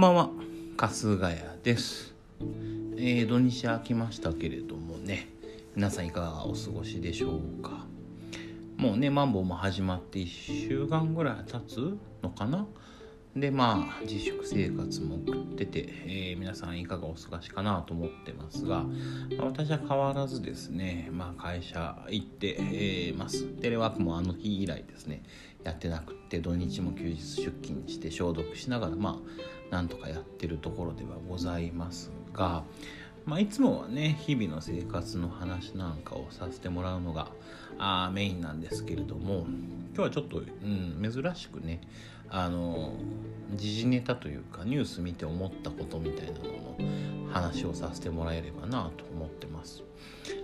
んばんは。春日谷です、えー、土日空きましたけれどもね皆さんいかがお過ごしでしょうか。もうねマンボウも始まって1週間ぐらい経つのかな？でまあ自粛生活も送ってて、えー皆さんいかがお過ごしかなと思ってますが、私は変わらずですね、まあ、会社行って、えーますテレワークもあの日以来ですねやってなくて土日も休日出勤して消毒しながらまあなんとかやってるところではございますが、まあ、いつもはね日々の生活の話なんかをさせてもらうのがあメインなんですけれども今日はちょっと、うん、珍しくねあの時事ネタというかニュース見て思ったことみたいなのの話をさせてもらえればなと思ってます。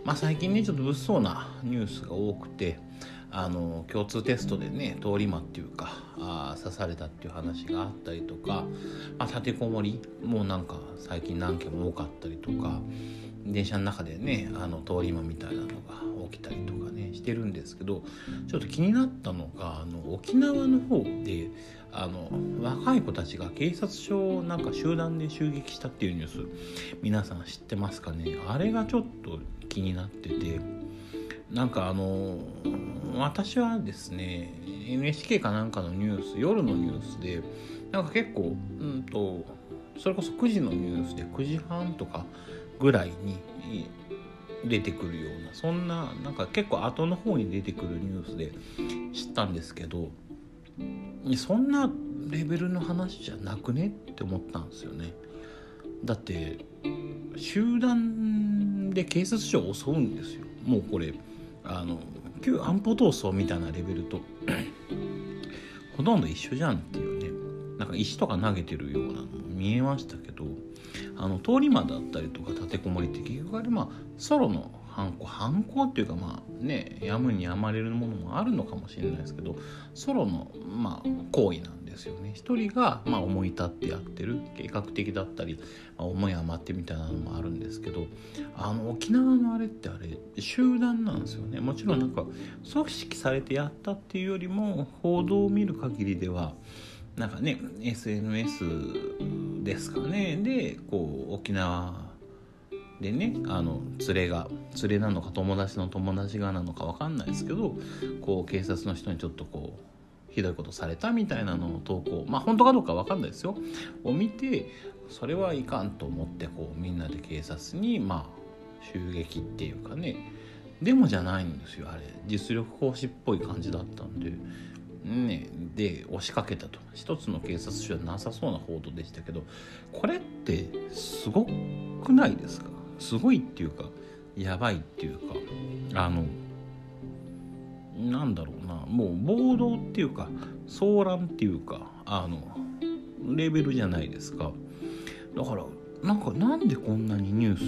まあ、最近ねちょっと物騒なニュースが多くてあの共通テストでね通り魔っていうかあ刺されたっていう話があったりとか、まあ、立てこもりもうなんか最近何件も多かったりとか電車の中でねあの通り魔みたいなのが起きたりとかねしてるんですけどちょっと気になったのがあの沖縄の方であの若い子たちが警察署をなんか集団で襲撃したっていうニュース皆さん知ってますかね？あれがちょっと気になっててなんかあの私はですね NHK かなんかのニュース夜のニュースでなんか結構うんとそれこそ9時のニュースで9時半とかぐらいに出てくるようなそんななんか結構後の方に出てくるニュースで知ったんですけどそんなレベルの話じゃなくねって思ったんですよね。だって集団で警察署を襲うんですよもうこれあの旧安保闘争みたいなレベルとほとんど一緒じゃんっていうね。なんか石とか投げてるようなのも見えましたけどあの通り魔だったりとか立てこもりって結局あれまあソロの犯行犯行っていうかまあねやむにやまれるものもあるのかもしれないですけどソロのまあ行為なんですよね。一人がまあ思い立ってやってる計画的だったり、まあ、思い余ってみたいなのもあるんですけどあの沖縄のあれってあれ集団なんですよね。もちろんなんか組織されてやったっていうよりも報道を見る限りではなんかね SNS ですかね。でこう沖縄でねあの連れが連れなのか友達の友達がなのか分かんないですけどこう警察の人にちょっとこうひどいことされたみたいなのを投稿。まあ本当かどうか分かんないですよ。を見てそれはいかんと思ってこうみんなで警察にまあ襲撃っていうかね。でもじゃないんですよあれ。実力行使っぽい感じだったんで。ね。で押しかけたと。一つの警察署はなさそうな報道でしたけど。これってすごくないですか？すごいっていうかやばいっていうか。あのなんだろうな。もう暴動っていうか騒乱っていうかあのレベルじゃないですか。だからなんかなんでこんなにニュー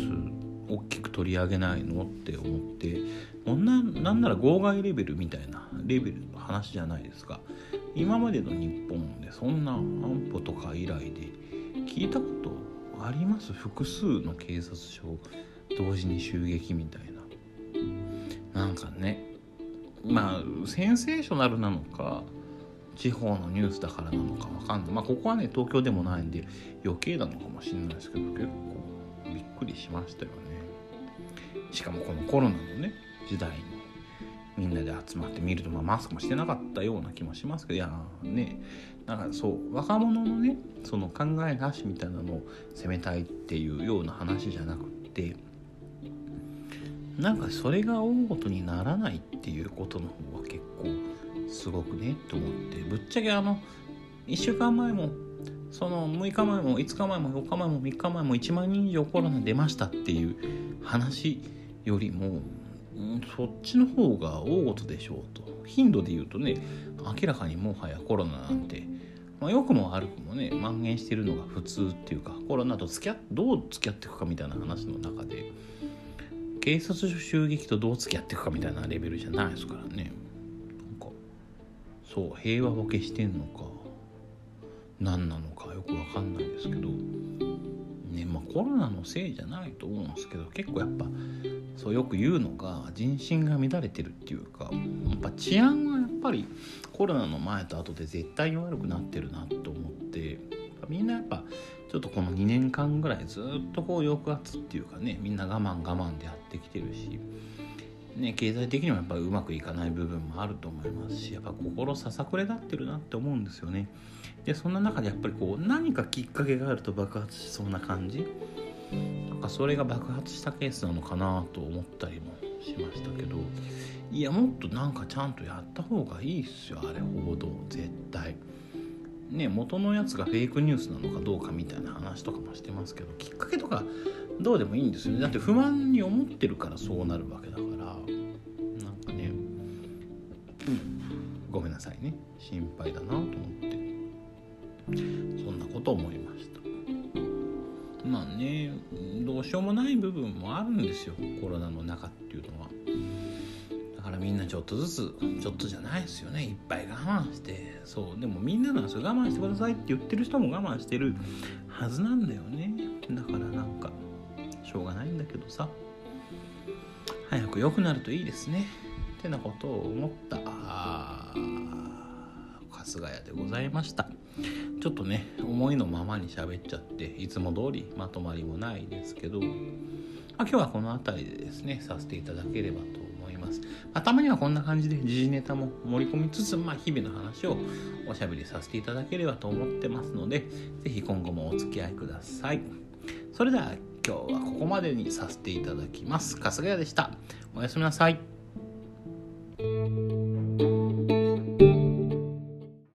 ス大きく取り上げないのって思ってこんななんなら号外レベルみたいなレベルの話じゃないですか。今までの日本でそんな安保とか以来で聞いたことあります？複数の警察署同時に襲撃みたいな。なんかね。まあセンセーショナルなのか地方のニュースだからなのかわかんない。まあここはね東京でもないんで余計なのかもしれないですけど結構びっくりしましたよね。しかもこのコロナのね時代にみんなで集まって見ると、まあ、マスクもしてなかったような気もしますけどいやねなんかそう若者のねその考えなしみたいなのを責めたいっていうような話じゃなくってなんかそれが大事にならないっていうことの方が結構すごくねと思って。ぶっちゃけあの1週間前もその6日前も5日前も4日前も3日前も1万人以上コロナ出ましたっていう話よりもうんそっちの方が大事でしょうと。頻度で言うとね明らかにもはやコロナなんて、まあ、良くも悪くもね蔓延してるのが普通っていうかコロナと付き合どう付き合っていくかみたいな話の中で警察署襲撃とどう付き合っていくかみたいなレベルじゃないですからね。なんかそう平和ボケしてんのか何なのかよくわかんないですけど。ねまあコロナのせいじゃないと思うんですけど結構やっぱそうよく言うのが人心が乱れてるっていうかやっぱ治安はやっぱりコロナの前と後で絶対に悪くなってるなと思ってみんなやっぱちょっとこの2年間ぐらいずっとこう抑圧っていうかねみんな我慢我慢でやってきてるし、ね、経済的にもやっぱりうまくいかない部分もあると思いますしやっぱ心ささくれ立ってるなって思うんですよねでそんな中でやっぱりこう何かきっかけがあると爆発しそうな感じなんかそれが爆発したケースなのかなと思ったりもしましたけどいやもっとなんかちゃんとやった方がいいっすよあれ報道絶対。ね、元のやつがフェイクニュースなのかどうかみたいな話とかもしてますけどきっかけとかどうでもいいんですよね。だって不満に思ってるからそうなるわけだから。なんかね、うん、ごめんなさいね。心配だなと思って。そんなこと思いました。まあねどうしようもない部分もあるんですよ。コロナの中っていうのは。ちょっとずつちょっとじゃないですよね。いっぱい我慢して。そう。でもみんななんですよ我慢してくださいって言ってる人も我慢してるはずなんだよね。だからなんかしょうがないんだけどさ。早く良くなるといいですね。ってなことを思った。春日屋でございました。ちょっとね思いのままに喋っちゃっていつも通りまとまりもないですけど、まあ、今日はこの辺りでですねさせていただければとます。まあ、たまにはこんな感じで時事ネタも盛り込みつつ、まあ、日々の話をおしゃべりさせていただければと思ってますので、是非今後もお付き合いください。それでは今日はここまでにさせていただきます。春日屋でした。おやすみなさい。